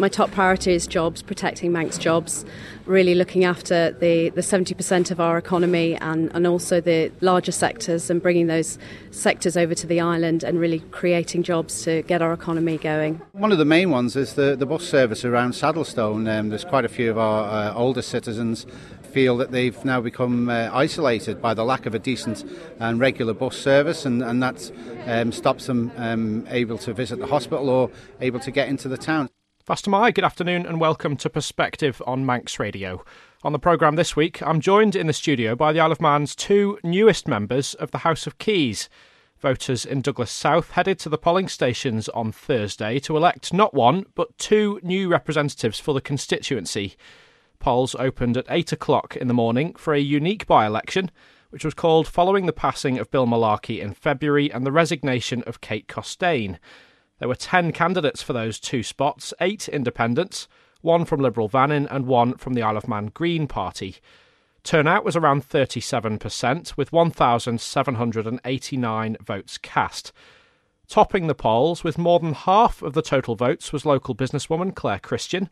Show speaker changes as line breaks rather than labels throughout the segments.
My top priority is jobs, protecting Manx jobs, really looking after the, the 70% of our economy and, and also the larger sectors and bringing those sectors over to the island and really creating jobs to get our economy going.
One of the main ones is the, the bus service around Saddlestone. Um, there's quite a few of our uh, older citizens feel that they've now become uh, isolated by the lack of a decent and regular bus service, and, and that um, stops them um, able to visit the hospital or able to get into the town.
Fastyr good afternoon and welcome to Perspective on Manx Radio. On the programme this week, I'm joined in the studio by the Isle of Man's two newest members of the House of Keys. Voters in Douglas South headed to the polling stations on Thursday to elect not one, but two new representatives for the constituency. Polls opened at 8 o'clock in the morning for a unique by election, which was called following the passing of Bill Malarkey in February and the resignation of Kate Costain. There were 10 candidates for those two spots, eight independents, one from Liberal Vannin and one from the Isle of Man Green Party. Turnout was around 37%, with 1,789 votes cast. Topping the polls with more than half of the total votes was local businesswoman Claire Christian,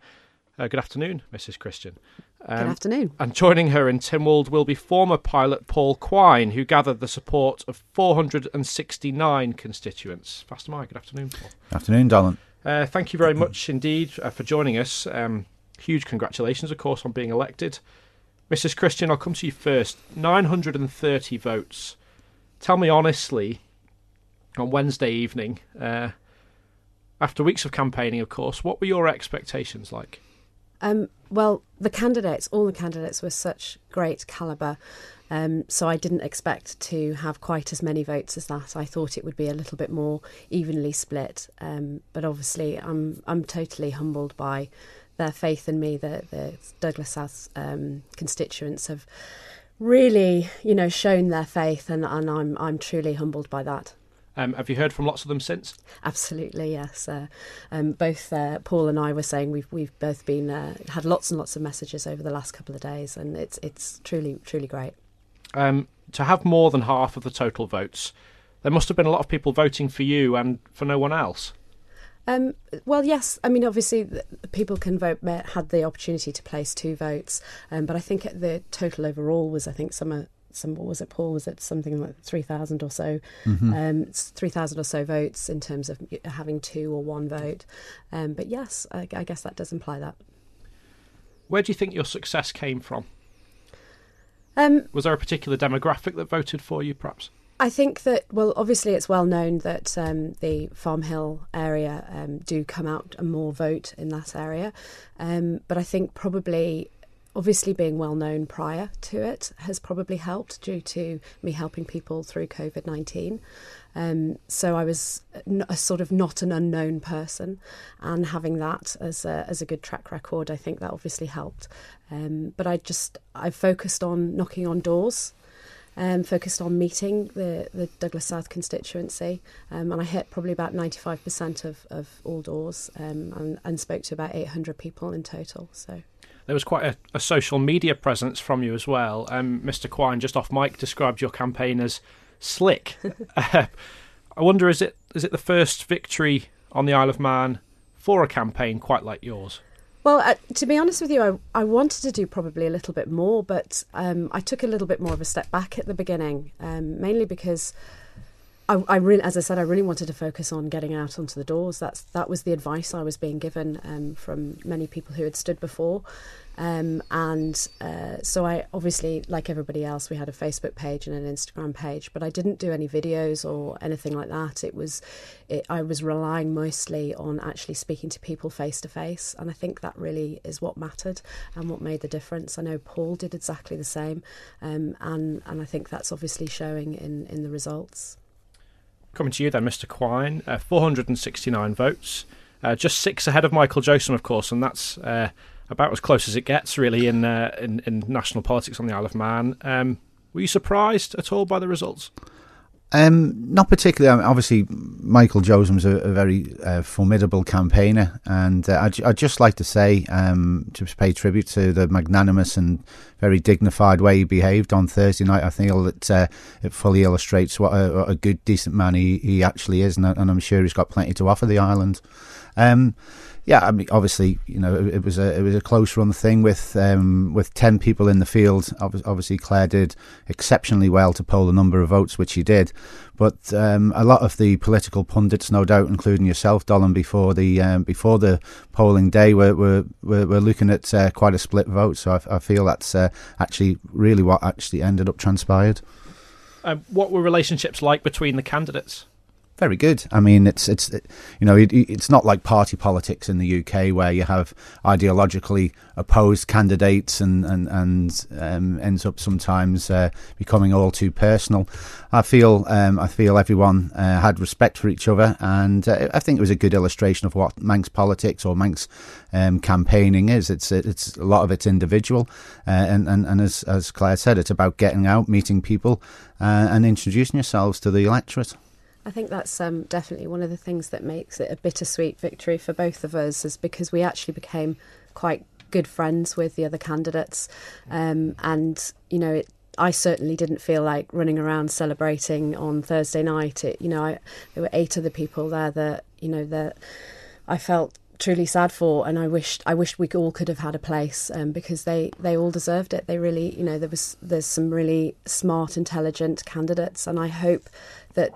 uh, good afternoon, Mrs. Christian.
Um, good afternoon.
And joining her in Tynwald will be former pilot Paul Quine, who gathered the support of 469 constituents. Fastyr Mie, good afternoon, Paul.
Good afternoon, Dolan.
Uh, thank you very much indeed uh, for joining us. Um, huge congratulations, of course, on being elected. Mrs. Christian, I'll come to you first. 930 votes. Tell me honestly, on Wednesday evening, uh, after weeks of campaigning, of course, what were your expectations like?
Um, well, the candidates, all the candidates were such great calibre. Um, so I didn't expect to have quite as many votes as that. I thought it would be a little bit more evenly split. Um, but obviously, I'm I'm totally humbled by their faith in me. The, the Douglas South um, constituents have really, you know, shown their faith, and, and I'm I'm truly humbled by that.
Um, have you heard from lots of them since?
Absolutely, yes. Uh, um, both uh, Paul and I were saying we've we've both been uh, had lots and lots of messages over the last couple of days, and it's it's truly truly great.
Um, to have more than half of the total votes, there must have been a lot of people voting for you and for no one else.
Um, well, yes. I mean, obviously, people can vote. Had the opportunity to place two votes, um, but I think the total overall was, I think, some some what was it Paul? Was it something like 3000 or so mm-hmm. um 3000 or so votes in terms of having two or one vote. Um but yes I, I, guess that does imply that.
Where do you think your success came from? Um was there a particular demographic that voted for you perhaps?
I think that, well, obviously it's well known that um, the Farm Hill area um, do come out and more vote in that area. Um, but I think probably obviously being well known prior to it has probably helped due to me helping people through COVID 19. Um, so I was a sort of not an unknown person, and having that as a, as a good track record, I think that obviously helped. Um, but I just I focused on knocking on doors. Um, focused on meeting the, the Douglas South constituency, um, and I hit probably about 95% of, of all doors um, and, and spoke to about 800 people in total. So
there was quite a, a social media presence from you as well. Um, Mr. Quine, just off mic, described your campaign as slick. uh, I wonder, is it is it the first victory on the Isle of Man for a campaign quite like yours?
Well, uh, to be honest with you, I, I wanted to do probably a little bit more, but um, I took a little bit more of a step back at the beginning, um, mainly because I, I, really, as I said, I really wanted to focus on getting out onto the doors. That's that was the advice I was being given um, from many people who had stood before, um, and uh, so I obviously, like everybody else, we had a Facebook page and an Instagram page, but I didn't do any videos or anything like that. It was, it, I was relying mostly on actually speaking to people face to face, and I think that really is what mattered and what made the difference. I know Paul did exactly the same, um, and and I think that's obviously showing in in the results.
Coming to you then, Mr. Quine, uh, 469 votes, uh, just six ahead of Michael Josem, of course, and that's uh, about as close as it gets, really, in, uh, in, in national politics on the Isle of Man. Um, were you surprised at all by the results?
Um, not particularly. Obviously, Michael Josem a, a very uh, formidable campaigner, and uh, I'd, I'd, just like to say um, to pay tribute to the magnanimous and very dignified way he behaved on Thursday night. I think it, uh, it fully illustrates what a, what a, good, decent man he, he actually is, and, and, I'm sure he's got plenty to offer the island. Um, yeah, I mean, obviously, you know, it, it, was a it was a close run thing with um, with ten people in the field. Obviously, Claire did exceptionally well to poll the number of votes, which she did. But um, a lot of the political pundits, no doubt, including yourself, Dolan, before the um, before the polling day, were were, were, were looking at uh, quite a split vote. So I, I feel that's uh, actually really what actually ended up transpired.
What were relationships like between the candidates?
Very good. I mean, it's it's you know it, it's not like party politics in the UK where you have ideologically opposed candidates and and and um, ends up sometimes uh, becoming all too personal. I feel um, I feel everyone uh, had respect for each other, and uh, I think it was a good illustration of what Manx politics or Manx um, campaigning is. It's it's a lot of it's individual, uh, and and and as as Claire said, it's about getting out, meeting people, uh, and introducing yourselves to the electorate.
I think that's um, definitely one of the things that makes it a bittersweet victory for both of us, is because we actually became quite good friends with the other candidates, um, and you know it. I certainly didn't feel like running around celebrating on Thursday night. It, you know, I, there were eight other people there that you know that I felt truly sad for, and I wished I wished we all could have had a place um, because they they all deserved it. They really, you know, there was there's some really smart, intelligent candidates, and I hope that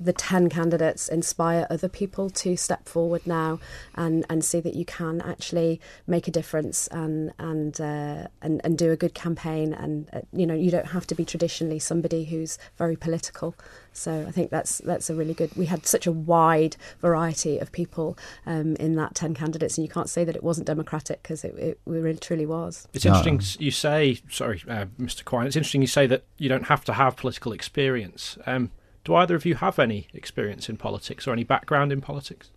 the 10 candidates inspire other people to step forward now and, and see that you can actually make a difference and and uh, and, and do a good campaign and uh, you know you don't have to be traditionally somebody who's very political. So I think that's that's a really good we had such a wide variety of people um, in that 10 candidates and you can't say that it wasn't democratic because it, it, really truly was.
It's interesting you say sorry uh, Mr Quine it's interesting you say that you don't have to have political experience. Um, do either of you have any experience in politics or any background in politics?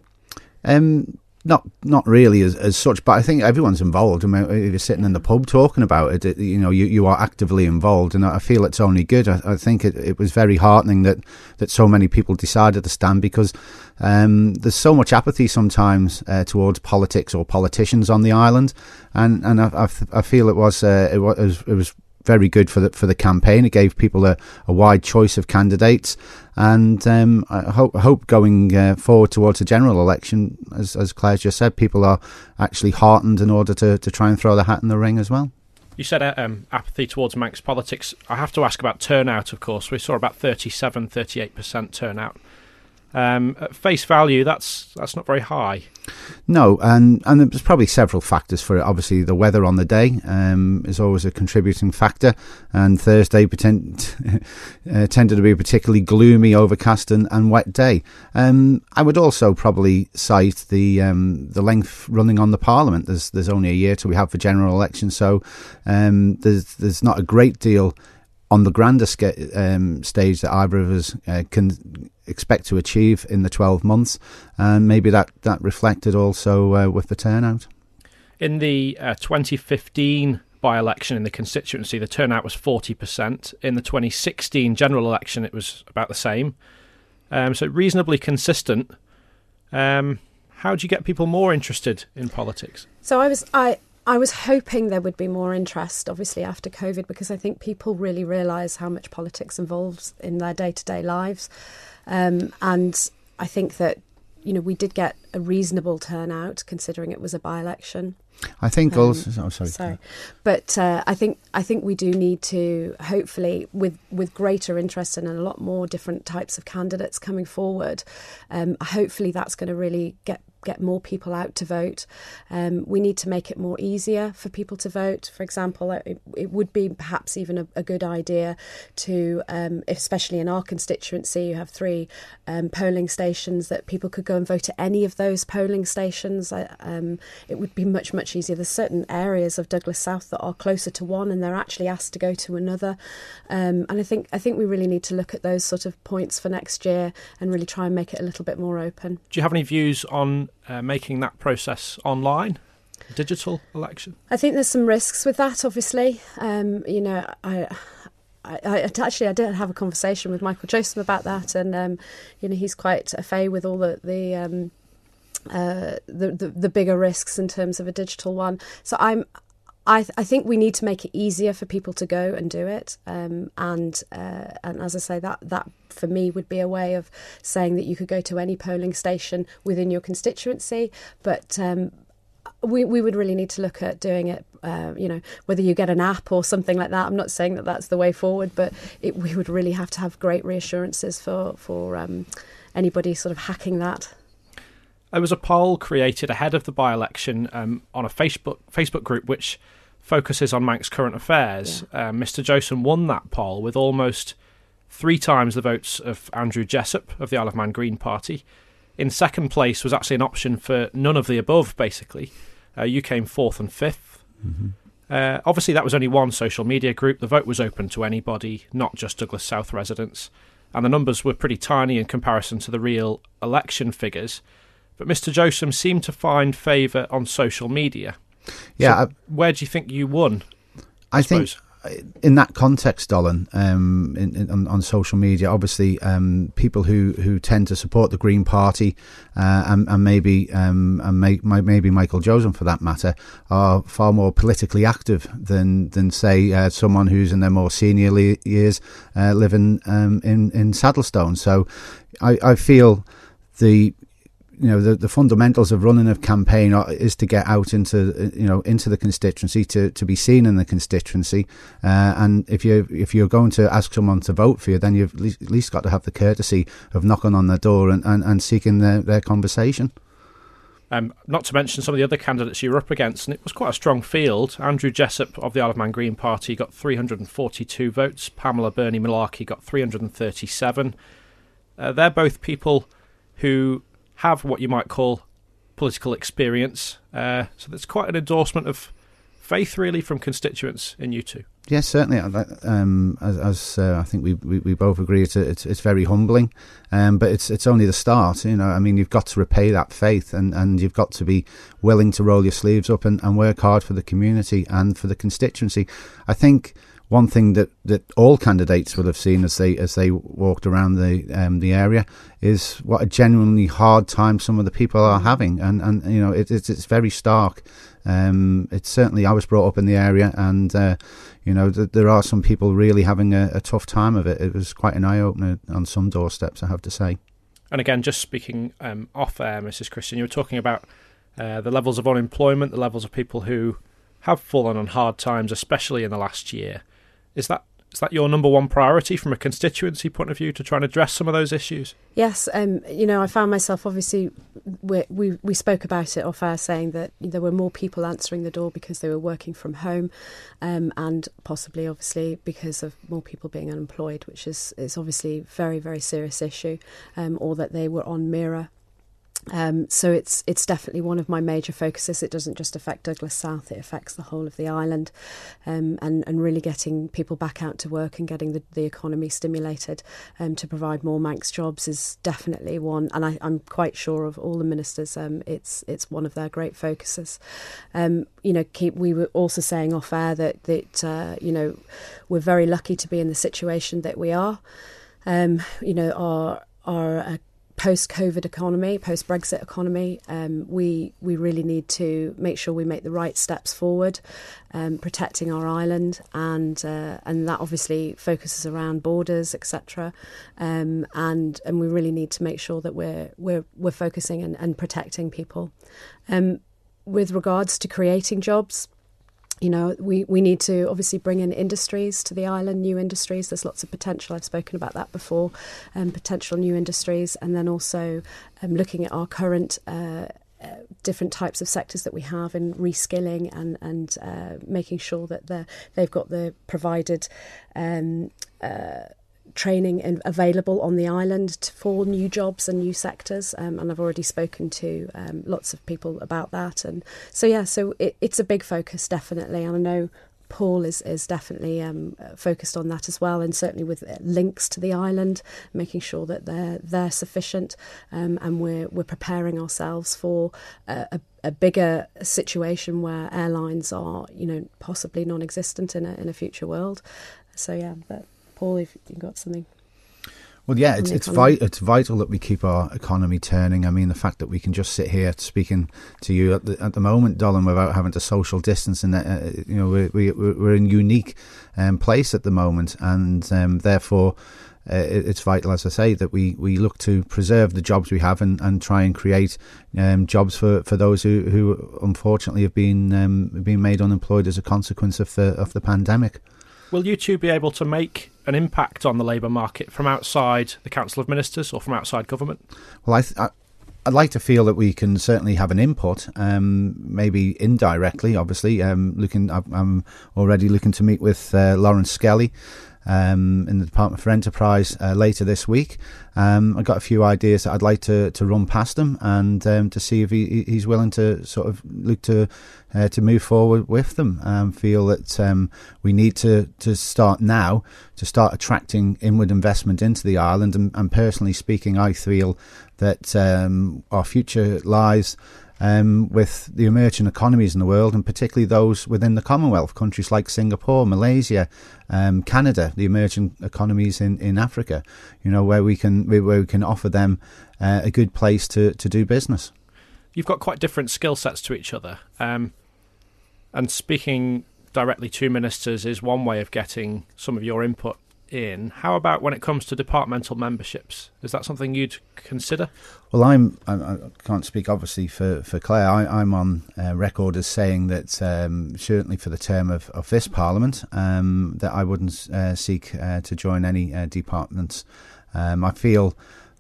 Um, not not really as, as such, but I think everyone's involved. I mean, if you're sitting in the pub talking about it, it you know, you, you are actively involved, and I feel it's only good. I, I think it, it was very heartening that, that so many people decided to stand because um, there's so much apathy sometimes uh, towards politics or politicians on the island, and and I, I, I feel it was uh, it was it was very good for the for the campaign. It gave people a, a wide choice of candidates, and um, I hope hope going uh, forward towards the general election, as as Claire just said, people are actually heartened in order to, to try and throw the hat in the ring as well.
You said uh, um, apathy towards Manx politics. I have to ask about turnout, of course. We saw about 37, 38% turnout. Um, at face value, that's that's not very high.
No, and and there's probably several factors for it. Obviously, the weather on the day um, is always a contributing factor, and Thursday pretend, uh, tended to be a particularly gloomy, overcast, and, and wet day. Um, I would also probably cite the um, the length running on the Parliament. There's there's only a year till we have the general election, so um, there's there's not a great deal on the grander um, stage that either of us uh, can expect to achieve in the 12 months, and maybe that, that reflected also uh, with the turnout.
In the uh, 2015 by election in the constituency, the turnout was 40%. In the 2016 general election, it was about the same. Um, so, reasonably consistent. Um, how do you get people more interested in politics?
So, I was, I, I was hoping there would be more interest, obviously, after COVID, because I think people really realise how much politics involves in their day to day lives. Um, and I think that, you know, we did get a reasonable turnout considering it was a by election.
I think um, also. Oh, sorry.
Sorry, but uh, I think I think we do need to hopefully with with greater interest and a lot more different types of candidates coming forward. Um, hopefully, that's going to really get get more people out to vote. Um, we need to make it more easier for people to vote. For example, it, it would be perhaps even a, a good idea to, um, especially in our constituency, you have three um, polling stations that people could go and vote at any of those polling stations. Um, it would be much much easier. There's certain areas of Douglas South that are closer to one, and they're actually asked to go to another. Um, and I think I think we really need to look at those sort of points for next year and really try and make it a little bit more open.
Do you have any views on uh, making that process online? Digital election?
I think there's some risks with that. Obviously, um, you know, I, I, I, actually I did have a conversation with Michael Josem about that, and um, you know he's quite a fay with all the the, um, uh, the, the the bigger risks in terms of a digital one. So I'm I, th- I think we need to make it easier for people to go and do it, um, and uh, and as I say, that that for me would be a way of saying that you could go to any polling station within your constituency, but um, we we would really need to look at doing it. Uh, you know, whether you get an app or something like that. I'm not saying that that's the way forward, but it, we would really have to have great reassurances for for um, anybody sort of hacking that.
There was a poll created ahead of the by-election um, on a Facebook Facebook group which focuses on Manx current affairs. Yeah. Uh, Mr. Josem won that poll with almost three times the votes of Andrew Jessup of the Isle of Man Green Party. In second place was actually an option for none of the above, basically. Uh, you came fourth and 5th mm-hmm. uh, obviously, that was only one social media group. The vote was open to anybody, not just Douglas South residents. And the numbers were pretty tiny in comparison to the real election figures. But Mr. Josem seemed to find favour on social media.
Yeah.
So where do you think you won? I,
I think in that context, Dolan, um, in, in, on, on, social media, obviously, um, people who, who tend to support the Green Party uh, and, and, maybe um, and may, maybe Michael Josem for that matter are far more politically active than than say uh, someone who's in their more senior years uh, living um, in in Saddlestone. So, I, I feel the you know the, the fundamentals of running a campaign is to get out into you know into the constituency to, to be seen in the constituency uh, and if you if you're going to ask someone to vote for you then you've at least got to have the courtesy of knocking on their door and, and, and seeking their, their conversation
um, not to mention some of the other candidates you were up against, and it was quite a strong field. Andrew Jessup of the Isle of Man Green Party got 342 votes. Pamela Burney Malarkey got 337. Uh, they're both people who have what you might call political experience. Uh, so that's quite an endorsement of faith, really, from constituents in you two.
Yes, certainly. Um, as, as uh, I think we, we, we both agree, it's it's, it's very humbling, um, but it's it's only the start. You know, I mean, you've got to repay that faith, and, and you've got to be willing to roll your sleeves up and, and work hard for the community and for the constituency. I think one thing that, that all candidates will have seen as they as they walked around the um, the area is what a genuinely hard time some of the people are having, and and you know it, it's it's very stark. Um, it's certainly I was brought up in the area, and uh, you know th- there are some people really having a, a tough time of it. It was quite an eye opener on some doorsteps, I have to say.
And again, just speaking um, off air, Mrs. Christian, you were talking about uh, the levels of unemployment, the levels of people who have fallen on hard times, especially in the last year. Is that is that your number one priority from a constituency point of view to try and address some of those issues?
Yes, um, you know, I found myself obviously we, we we spoke about it off air, saying that there were more people answering the door because they were working from home, um, and possibly obviously because of more people being unemployed, which is is obviously very very serious issue, um, or that they were on Mira um, so it's it's definitely one of my major focuses. It doesn't just affect Douglas South; it affects the whole of the island, um, and and really getting people back out to work and getting the, the economy stimulated um, to provide more Manx jobs is definitely one. And I, am quite sure of all the ministers, um, it's it's one of their great focuses. Um, you know, keep we were also saying off air that that uh, you know we're very lucky to be in the situation that we are. Um, you know, our our uh, post-COVID economy, post-Brexit economy, um, we we really need to make sure we make the right steps forward, um, protecting our island, and uh, and that obviously focuses around borders, etc. Um, and and we really need to make sure that we're we're we're focusing and, and protecting people. Um, with regards to creating jobs, you know, we, we need to obviously bring in industries to the island, new industries. There's lots of potential. I've spoken about that before, um, potential new industries, and then also um, looking at our current. Uh, uh, different types of sectors that we have in reskilling and and uh, making sure that they've got the provided um, uh, training available on the island for new jobs and new sectors. Um, and I've already spoken to um, lots of people about that. And so, yeah, so it, it's a big focus, definitely. And I know Paul is, is definitely um, focused on that as well, and certainly with links to the island, making sure that they're they're sufficient, um, and we're we're preparing ourselves for a, a, a, bigger situation where airlines are, you know, possibly non-existent in a in a future world. So yeah, but Paul, if you've got something.
Well, yeah, it's it's, vi- it's vital that we keep our economy turning. I mean, the fact that we can just sit here speaking to you at the, at the moment, Dolan, without having to social distance, and uh, you know, we, we, we're in a unique um, place at the moment, and um, therefore. Uh, it's vital, as I say, that we, we look to preserve the jobs we have and, and try and create um, jobs for, for those who, who unfortunately have been um, been made unemployed as a consequence of the of the pandemic.
Will you two be able to make an impact on the labour market from outside the Council of Ministers or from outside government?
Well, I, th- I I'd like to feel that we can certainly have an input, um, maybe indirectly. Obviously, um, looking, I'm already looking to meet with uh, Laurence Skelly, um, in the Department for Enterprise uh, later this week. Um, I've got a few ideas that I'd like to, to run past him and um, to see if he, he's willing to sort of look to uh, to move forward with them. Um, feel that um, we need to, to start now to start attracting inward investment into the island. And, and personally speaking, I feel that um, our future lies um, with the emerging economies in the world, and particularly those within the Commonwealth, countries like Singapore, Malaysia, um, Canada, the emerging economies in, in Africa, you know, where we can where we can offer them uh, a good place to, to do business.
You've got quite different skill sets to each other, um, and speaking directly to ministers is one way of getting some of your input in. How about when it comes to departmental memberships? Is that something you'd consider?
Well, I'm. I, can't speak obviously for for Claire. I, am on uh, record as saying that um, certainly for the term of, of this Parliament, um, that I wouldn't uh, seek uh, to join any uh, departments. Um, I feel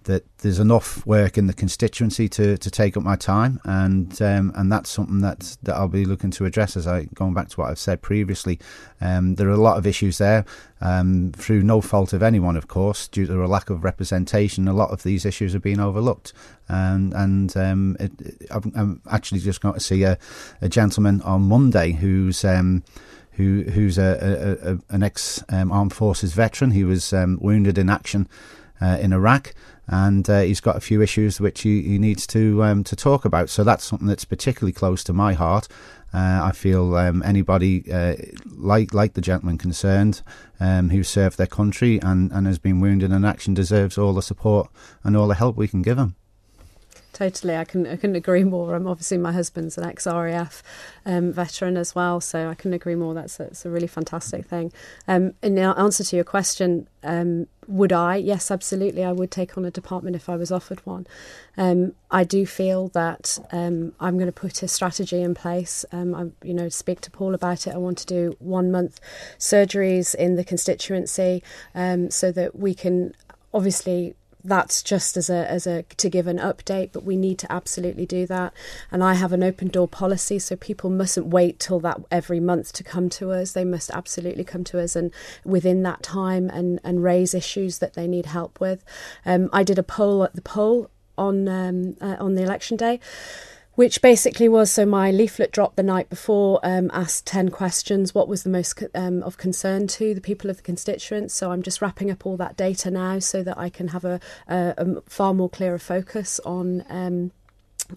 that there's enough work in the constituency to, to take up my time, and um, and that's something that that I'll be looking to address. As I going back to what I've said previously, um, there are a lot of issues there um, through no fault of anyone, of course, due to a lack of representation. A lot of these issues have been overlooked, and and um, it, it, I'm actually just going to see a, a gentleman on Monday who's. Um, who, who's a, a, a an ex um, armed forces veteran? He was wounded in action uh, in Iraq, and uh, he's got a few issues which he, he needs to um, to talk about. So that's something that's particularly close to my heart. Uh, I feel um, anybody uh, like like the gentleman concerned um, who served their country and, and has been wounded in action deserves all the support and all the help we can give them
totally. I can I couldn't agree more. I'm obviously my husband's an ex RAF um, veteran as well, so I couldn't agree more. That's a, that's a really fantastic thing. Um, in answer to your question, um, would I? Yes, absolutely. I would take on a department if I was offered one. Um, I do feel that um, I'm going to put a strategy in place. Um, I, you know, speak to Paul about it. I want to do one month surgeries in the constituency so that we can obviously that's just as a as a to give an update but we need to absolutely do that. And i have an open door policy so people mustn't wait till that every month to come to us. They must absolutely come to us and within that time and and raise issues that they need help with. Um, i did a poll at the poll on um, uh, on the election day which basically was so my leaflet dropped the night before um, asked 10 questions what was the most um, of concern to the people of the constituents. So i'm just wrapping up all that data now so that i can have a, a, a far more clearer focus on um,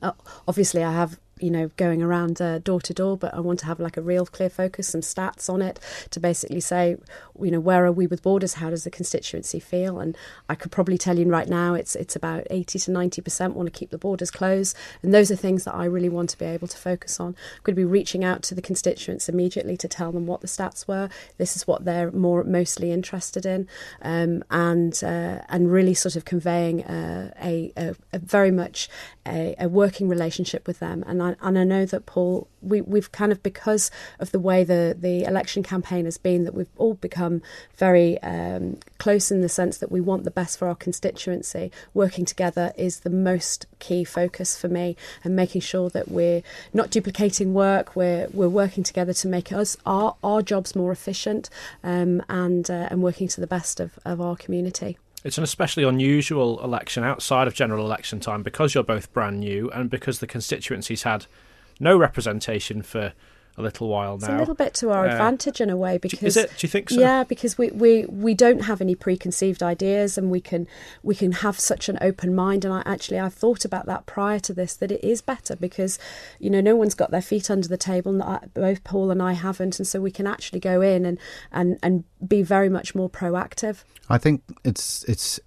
uh, obviously i have you know going around uh, door to door but i want to have like a real clear focus some stats on it to basically say you know where are we with borders? How does the constituency feel? And i could probably tell you right now it's it's about 80 to 90 percent want to keep the borders closed. And those are things that i really want to be able to focus on. I'm going to be reaching out to the constituents immediately to tell them what the stats were. This is what they're more mostly interested in. Um, and uh, and really sort of conveying uh, a, a, a, very much a, a working relationship with them. And I, and I know that Paul we, we've kind of because of the way the the election campaign has been that we've all become very um, close in the sense that we want the best for our constituency. Working together is the most key focus for me, and making sure that we're not duplicating work. We're we're working together to make us our our jobs more efficient, um, and uh, and working to the best of, of our community.
It's an especially unusual election outside of general election time because you're both brand new and because the constituencies had no representation for a little while now.
It's a little bit to our uh, advantage in a way because
is it? Do you think so?
Yeah, because we, we, we don't have any preconceived ideas and we can we can have such an open mind. And I actually I've thought about that prior to this that it is better because you know no one's got their feet under the table. Both Paul and I haven't, and so we can actually go in and and and be very much more proactive.
I think it's it's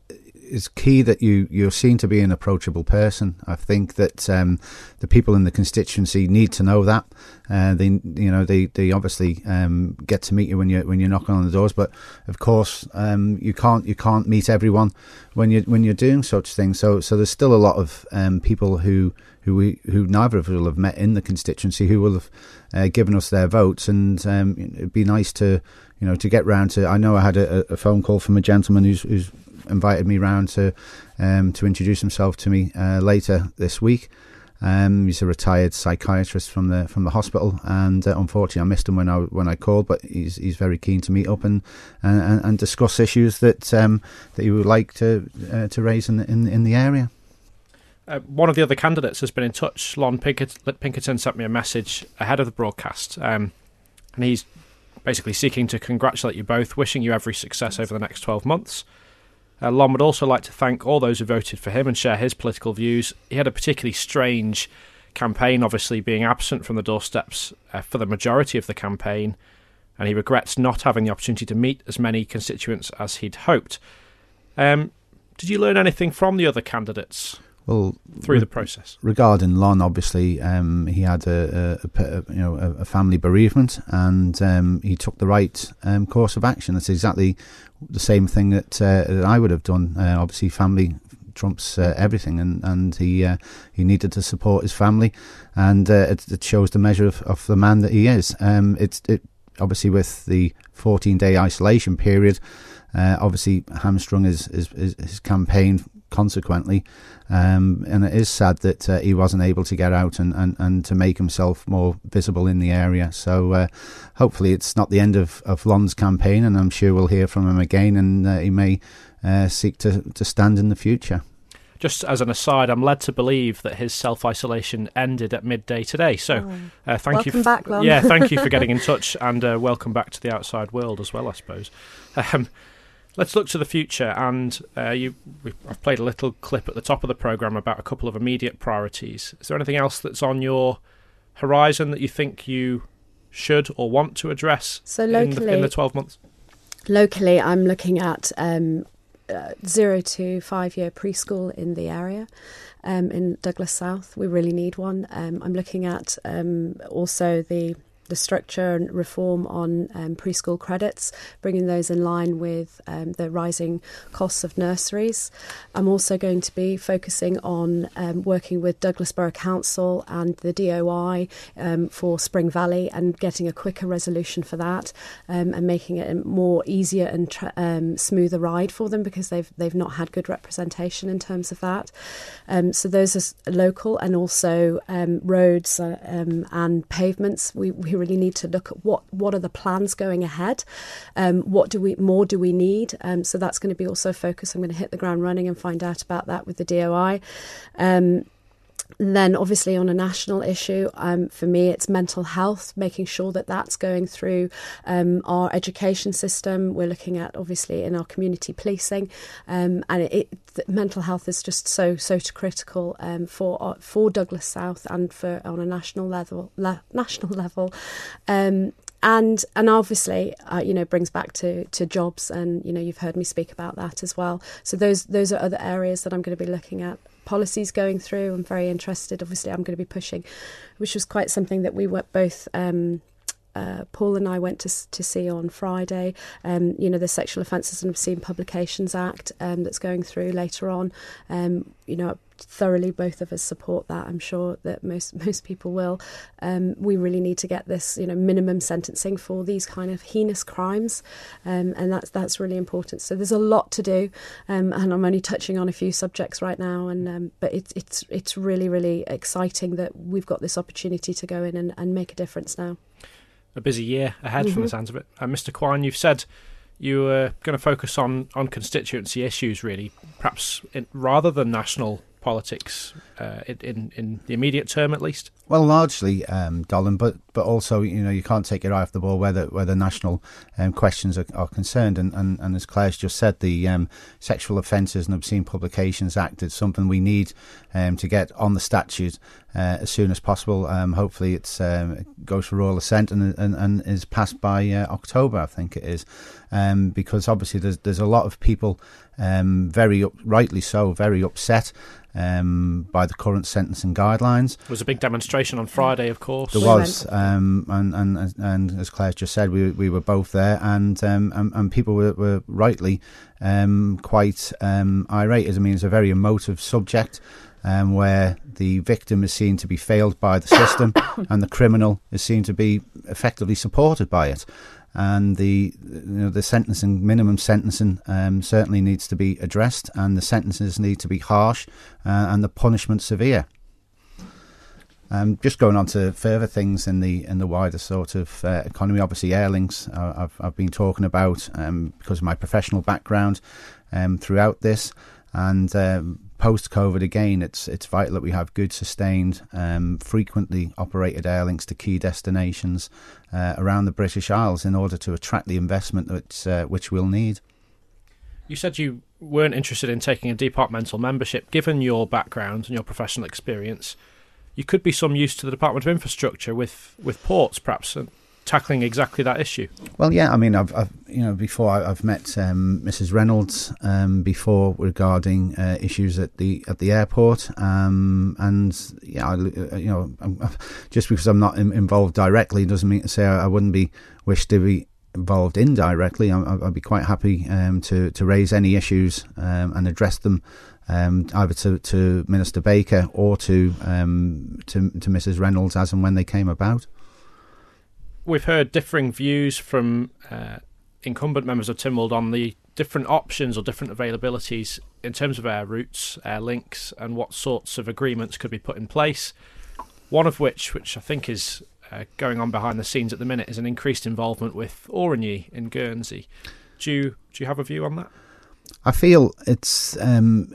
it's key that you you're seen to be an approachable person. I think that um, the people in the constituency need to know that. Uh, they you know they they obviously um, get to meet you when you when you're knocking on the doors, but of course um, you can't you can't meet everyone when you when you're doing such things. So so there's still a lot of um, people who who we who neither of us will have met in the constituency who will have uh, given us their votes, and um, it'd be nice to you know to get round to. I know I had a, a phone call from a gentleman who's, who's invited me round to um, to introduce himself to me uh, later this week. Um, he's a retired psychiatrist from the from the hospital, and uh, unfortunately, I missed him when I when I called. But he's he's very keen to meet up and and, and discuss issues that um, that he would like to uh, to raise in the, in in the area.
Uh, one of the other candidates has been in touch. Lon Pinkerton sent me a message ahead of the broadcast, um, and he's basically seeking to congratulate you both, wishing you every success over the next 12 months. Uh, Lon would also like to thank all those who voted for him and share his political views. He had a particularly strange campaign, obviously being absent from the doorsteps uh, for the majority of the campaign, and he regrets not having the opportunity to meet as many constituents as he'd hoped. Um, did you learn anything from the other candidates?
Well,
through re- the process.
Regarding Lon, obviously, um, he had a, a, a, you know a, family bereavement, and um, he took the right um, course of action. That's exactly the same thing that, uh, that I would have done. Uh, obviously, family trumps uh, everything, and and he uh, he needed to support his family, and uh, it, it, shows the measure of, of the man that he is. Um, it's it obviously with the 14 day isolation period. Uh, obviously, hamstrung his, his, his campaign consequently. Um, and it is sad that uh, he wasn't able to get out and, and, and to make himself more visible in the area. So uh, hopefully it's not the end of, of Lon's campaign, and I'm sure we'll hear from him again, and uh, he may uh, seek to, to stand in the future.
Just as an aside, I'm led to believe that his self isolation ended at midday today. So,
oh. uh,
thank
welcome you. F- back, Lon.
yeah, thank you for getting in touch, and uh, welcome back to the outside world as well, I suppose. Um, let's look to the future. And uh, you, I've played a little clip at the top of the program about a couple of immediate priorities. Is there anything else that's on your horizon that you think you should or want to address
so locally,
in, the, in the 12 months?
Locally, I'm looking at um, uh, zero to five year preschool in the area. Um, in Douglas South, we really need one. Um, I'm looking at um, also the the structure and reform on um, preschool credits, bringing those in line with um, the rising costs of nurseries. I'm also going to be focusing on um, working with Douglas Borough Council and the DOI um, for Spring Valley and getting a quicker resolution for that um, and making it a more easier and tra- um, smoother ride for them because they've they've not had good representation in terms of that. so those are local and also roads uh, and pavements. We, we really need to look at what what are the plans going ahead. Um, what do we more do we need? Um, so that's going to be also focus. I'm going to hit the ground running and find out about that with the DOI. Um, then, obviously, on a national issue, um, for me, it's mental health, making sure that that's going through um, our education system. We're looking at, obviously, in our community policing, um, and it, it, mental health is just so so critical um, for uh, for Douglas South and for on a national level. Le- national level um, and and obviously uh, you know brings back to to jobs and you know you've heard me speak about that as well so those those are other areas that I'm going to be looking at policies going through. I'm very interested. Obviously, I'm going to be pushing, which was quite something that we were both. Um, uh, Paul and I went to to see on Friday. Um, you know, the Sexual Offences and Obscene Publications Act um, that's going through later on. Um, you know, thoroughly both of us support that. I'm sure that most most people will. Um, we really need to get this, you know, minimum sentencing for these kind of heinous crimes, um, and that's that's really important. So there's a lot to do, um, and I'm only touching on a few subjects right now. And um, but it's it's it's really really exciting that we've got this opportunity to go in and, and make a difference now
a busy year ahead mm-hmm. from the mm-hmm. sounds of it. And Mr. Quine, you've said you were going to focus on, on constituency issues, really, perhaps in, rather than national politics uh, in in the immediate term, at least.
Well, largely, um, Dolan, but but also you know you can't take your eye off the ball where the where the national um, questions are, are, concerned, and, and, and as Claire's just said, the um, Sexual Offences and Obscene Publications Act is something we need um, to get on the statute uh, as soon as possible. Um, hopefully, it's um, it goes for royal assent and, and, and is passed by uh, October, I think it is, um, because obviously there's there's a lot of people, um, very up, rightly so, very upset. Um, by the current sentencing guidelines.
There was a big demonstration on Friday, of course.
There was, um, and, and and as Claire just said, we we were both there, and um, and, and people were, were rightly um, quite um, irate. I mean, it's a very emotive subject. Um, where the victim is seen to be failed by the system and the criminal is seen to be effectively supported by it. And the you know, the sentencing minimum sentencing um, certainly needs to be addressed, and the sentences need to be harsh uh, and the punishment severe. Um, just going on to further things in the in the wider sort of uh, economy. Obviously, airlinks uh, I've I've been talking about um, because of my professional background um, throughout this, and um, post COVID again, it's it's vital that we have good, sustained, um, frequently operated air links to key destinations uh, around the British Isles in order to attract the investment that uh, which we'll need.
You said you weren't interested in taking a departmental membership. Given your background and your professional experience, you could be some use to the Department of Infrastructure with, with ports, perhaps, tackling exactly that issue.
Well, yeah, I mean, I've, I've you know before I, have met um, Mrs. Reynolds um, before regarding uh, issues at the at the airport, um, and yeah, I, you know, I'm, just because I'm not in, involved directly doesn't mean to say I, wouldn't be wish to be involved indirectly. I, I'd be quite happy um, to to raise any issues um, and address them um, either to, to Minister Baker or to, um, to to Mrs Reynolds as and when they came about.
We've heard differing views from uh, incumbent members of Tynwald on the different options or different availabilities in terms of air routes, air links, and what sorts of agreements could be put in place. One of which, which I think is uh, going on behind the scenes at the minute, is an increased involvement with Aurigny in Guernsey. Do you do you have a view on that?
I feel it's um,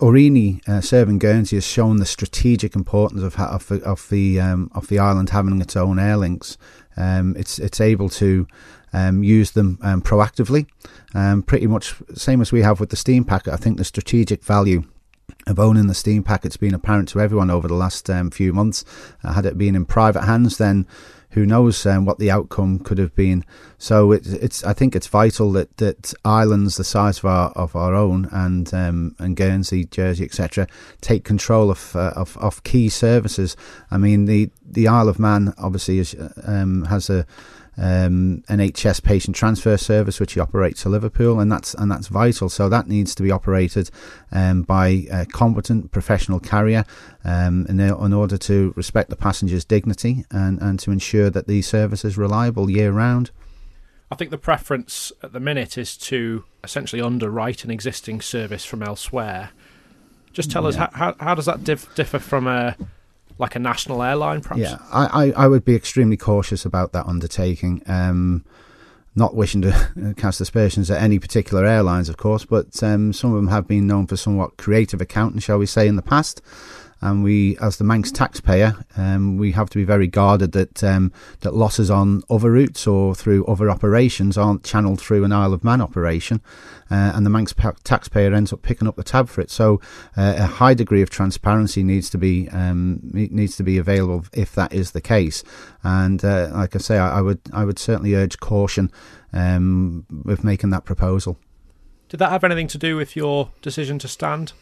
Aurigny uh, serving Guernsey has shown the strategic importance of of the of the, um, of the island having its own air links. Um, it's it's able to um, use them um, proactively, um, pretty much same as we have with the steam packet. I think the strategic value of owning the steam packet's been apparent to everyone over the last um, few months. Uh, had it been in private hands, then who knows um, what the outcome could have been. So it, it's I think it's vital that, that islands the size of our of our own and um, and Guernsey, Jersey, etc., take control of, uh, of of key services. I mean the the Isle of Man obviously is, um, has a um, NHS patient transfer service, which he operates to Liverpool, and that's and that's vital. So that needs to be operated um, by a competent professional carrier um, in, in, order to respect the passenger's dignity and, and to ensure that the service is reliable year round.
I think the preference at the minute is to essentially underwrite an existing service from elsewhere. Just tell yeah. us how, how, how does that diff- differ from a like a national airline, perhaps?
Yeah, I, I, I would be extremely cautious about that undertaking. Um, not wishing to cast aspersions at any particular airlines, of course, but um, some of them have been known for somewhat creative accounting, shall we say, in the past and we, as the Manx taxpayer, um, we have to be very guarded that um, that losses on other routes or through other operations aren't channeled through an Isle of Man operation, uh, and the Manx taxpayer ends up picking up the tab for it. So uh, a high degree of transparency needs to be um, needs to be available if that is the case. And uh, like I say, I, I, would I would certainly urge caution um, with making that proposal.
Did that have anything to do with your decision to stand?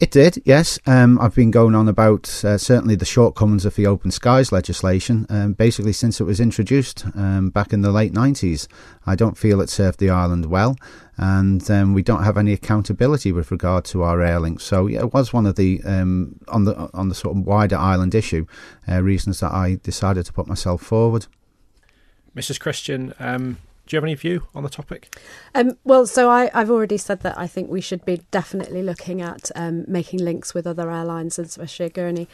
It did, yes. Um, I've been going on about uh, certainly the shortcomings of the open skies legislation, um, basically since it was introduced um, back in the late 90s. I don't feel it served the island well, and um, we don't have any accountability with regard to our airlinks. So yeah, it was one of the um, on the on the sort of wider island issue uh, reasons that I decided to put myself forward.
Mrs. Christian, um, do you have any view on the topic?
Um, well, so I, have already said that I think we should be definitely looking at um, making links with other airlines, especially Gurney,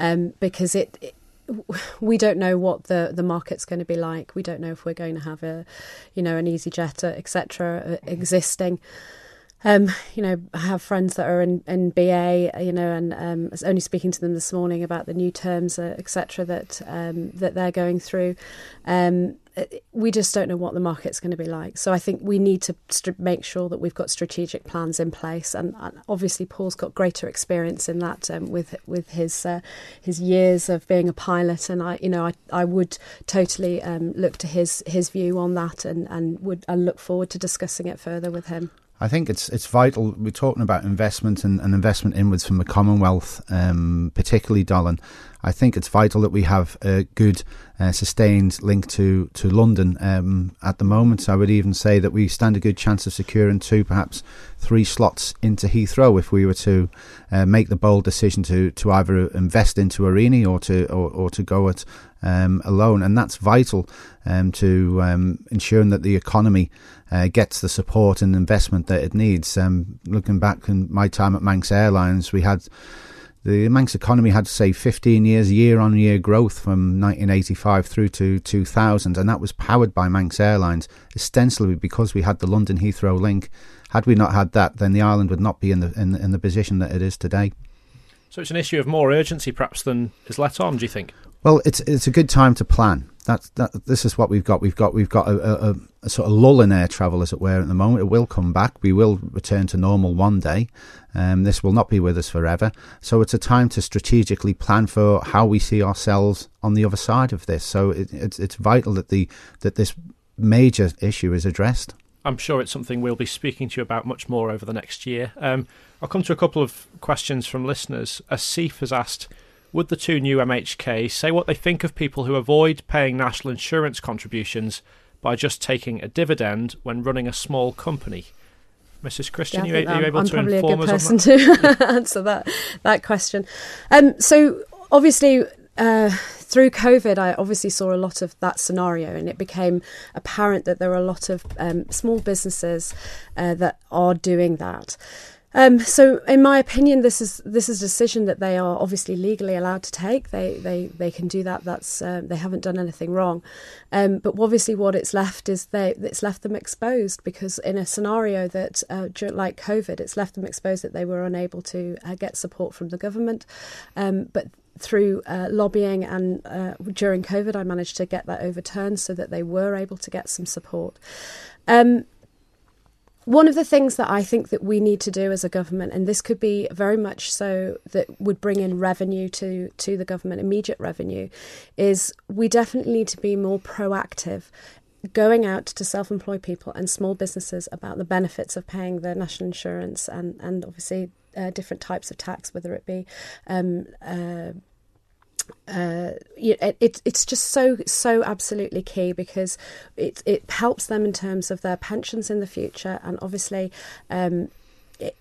um, because it, it, we don't know what the, the market's going to be like. We don't know if we're going to have a, you know, an EasyJet, etc., uh, existing. Um, you know, I have friends that are in, in BA, you know, and um, I was only speaking to them this morning about the new terms, uh, etc., that um, that they're going through. Um, we just don't know what the market's going to be like. So I think we need to st- make sure that we've got strategic plans in place, and, and obviously Paul's got greater experience in that um, with with his uh, his years of being a pilot, and I you know I, I would totally um, look to his his view on that, and and would and look forward to discussing it further with him.
I think it's it's vital. We're talking about investment and, and investment inwards from the Commonwealth, um, particularly Dolan. I think it's vital that we have a good, uh, sustained link to to London. Um, at the moment, I would even say that we stand a good chance of securing two, perhaps three slots into Heathrow if we were to uh, make the bold decision to to either invest into Aurigny or to or, or to go it um, alone, and that's vital um, to um, ensuring that the economy uh, gets the support and investment that it needs. Um, looking back in my time at Manx Airlines, we had the Manx economy had, say, 15 years year on year growth from 1985 through to 2000, and that was powered by Manx Airlines, ostensibly because we had the London Heathrow link. Had we not had that, then the island would not be in the in, in the position that it is today.
So it's an issue of more urgency, perhaps, than is let on. Do you think?
Well, it's it's a good time to plan. That that this is what we've got. We've got we've got a, a, a, sort of lull in air travel, as it were, at the moment. It will come back. We will return to normal one day. Um, this will not be with us forever. So it's a time to strategically plan for how we see ourselves on the other side of this. So it, it's it's vital that the that this major issue is addressed.
I'm sure it's something we'll be speaking to you about much more over the next year. Um, I'll come to a couple of questions from listeners. Asif has asked would the two new MHK say what they think of people who avoid paying national insurance contributions by just taking a dividend when running a small company? Mrs. Christian,
yeah,
you, are you able
I'm
to
probably
inform
a good
us
person to answer that that question. Um, so obviously. Uh, through COVID, I obviously saw a lot of that scenario, and it became apparent that there are a lot of um, small businesses uh, that are doing that. Um, so, in my opinion, this is this is a decision that they are obviously legally allowed to take. They they, they can do that. That's uh, they haven't done anything wrong. Um, but obviously, what it's left is they it's left them exposed because in a scenario that uh, like COVID, it's left them exposed that they were unable to uh, get support from the government. Um, but through uh, lobbying and uh, during COVID, I managed to get that overturned so that they were able to get some support. Um, one of the things that I think that we need to do as a government, and this could be very much so that would bring in revenue to to the government, immediate revenue, is we definitely need to be more proactive going out to self-employed people and small businesses about the benefits of paying their national insurance and and obviously uh, different types of tax, whether it be um, uh, uh, it, it's just so so absolutely key because it it helps them in terms of their pensions in the future, and obviously, um, it,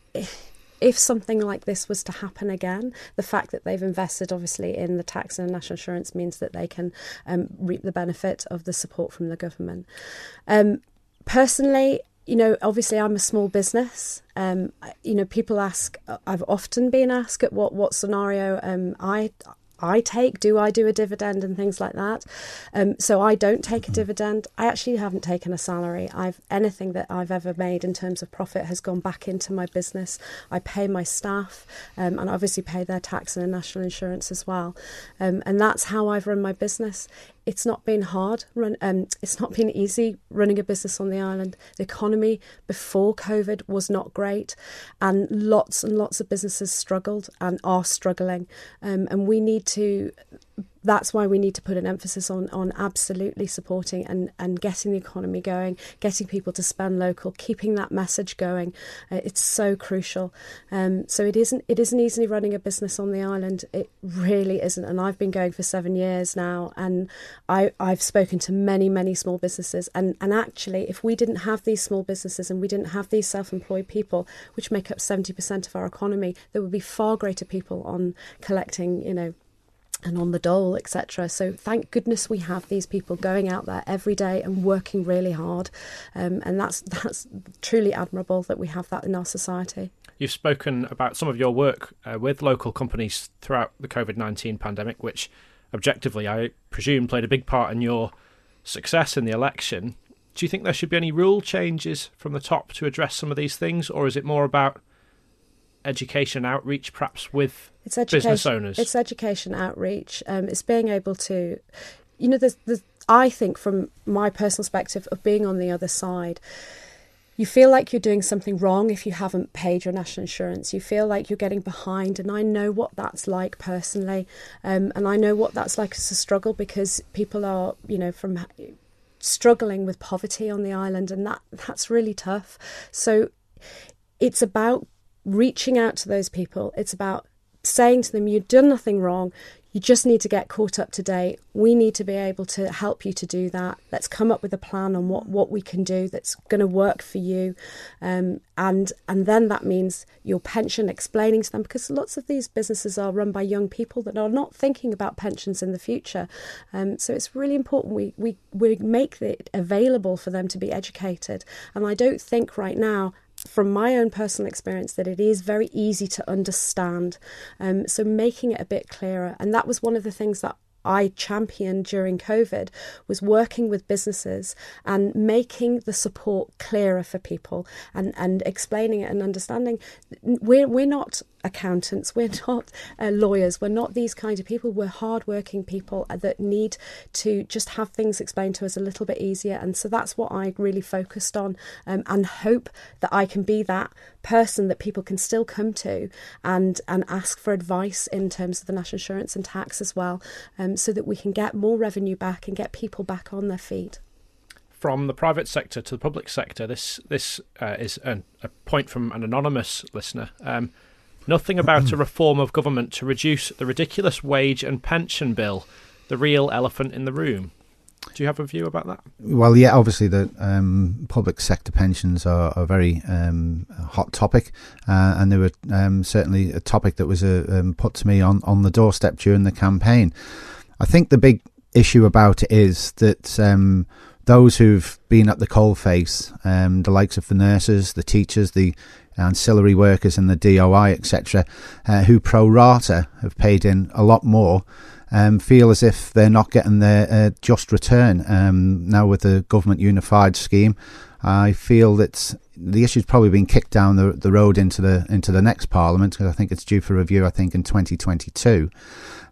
if something like this was to happen again, the fact that they've invested obviously in the tax and national insurance means that they can um, reap the benefit of the support from the government. Um, personally, you know, obviously I'm a small business. Um, you know, people ask. I've often been asked at what what scenario um, I I take. Do I do a dividend and things like that? Um, so I don't take a dividend. I actually haven't taken a salary. I've anything that I've ever made in terms of profit has gone back into my business. I pay my staff um, and obviously pay their tax and national insurance as well. Um, and that's how I've run my business it's not been hard run um, it's not been easy running a business on the island the economy before covid was not great and lots and lots of businesses struggled and are struggling um, and we need to that's why we need to put an emphasis on on absolutely supporting and and getting the economy going, getting people to spend local, keeping that message going. Uh, it's so crucial. Um, so it isn't it isn't easy running a business on the island. It really isn't. And I've been going for seven years now, and I I've spoken to many many small businesses, and and actually, if we didn't have these small businesses and we didn't have these self-employed people, which make up seventy percent of our economy, there would be far greater people on collecting, you know and on the dole, etc. So thank goodness we have these people going out there every day and working really hard, um, and that's that's truly admirable that we have that in our society.
You've spoken about some of your work uh, with local companies throughout the COVID nineteen pandemic, which objectively I presume played a big part in your success in the election. do you think there should be any rule changes from the top to address some of these things, or is it more about education outreach, perhaps with
it's
business owners?
It's education outreach. Um, it's being able to, you know, there's, there's, I think from my personal perspective of being on the other side, you feel like you're doing something wrong if you haven't paid your national insurance. You feel like you're getting behind, and I know what that's like personally, um, and I know what that's like as a struggle because people are, you know, from struggling with poverty on the island, and that that's really tough. So it's about reaching out to those people. It's about saying to them, You've done nothing wrong. You just need to get caught up to date. We need to be able to help you to do that. Let's come up with a plan on what, what we can do that's going to work for you. Um, and and then that means your pension, explaining to them, because lots of these businesses are run by young people that are not thinking about pensions in the future. Um, so it's really important we, we, we make it available for them to be educated. And I don't think right now from my own personal experience that it is very easy to understand. Um, so making it a bit clearer, and that was one of the things that I championed during COVID was working with businesses and making the support clearer for people and, and explaining it and understanding. We're, we're not accountants, we're not uh, lawyers, we're not these kind of people. We're hardworking people that need to just have things explained to us a little bit easier. And so that's what I really focused on um, and hope that I can be that person that people can still come to and, and ask for advice in terms of the national insurance and tax as well, um, so that we can get more revenue back and get people back on their feet
from the private sector to the public sector. This this uh, is an, a point from an anonymous listener. Um, Nothing about a reform of government to reduce the ridiculous wage and pension bill, the real elephant in the room. Do you have a view about that?
Well, yeah, obviously the um, public sector pensions are a very um, hot topic, uh, and they were um, certainly a topic that was uh, um, put to me on, on the doorstep during the campaign. I think the big issue about it is that um, those who've been at the coalface, um, the likes of the nurses, the teachers, the ancillary workers and the DOI, etc., uh, who pro rata have paid in a lot more, um, feel as if they're not getting their uh, just return. Um, now, with the government unified scheme, I feel that the issue's probably been kicked down the, the road into the into the next parliament because I think it's due for review. I think in 2022.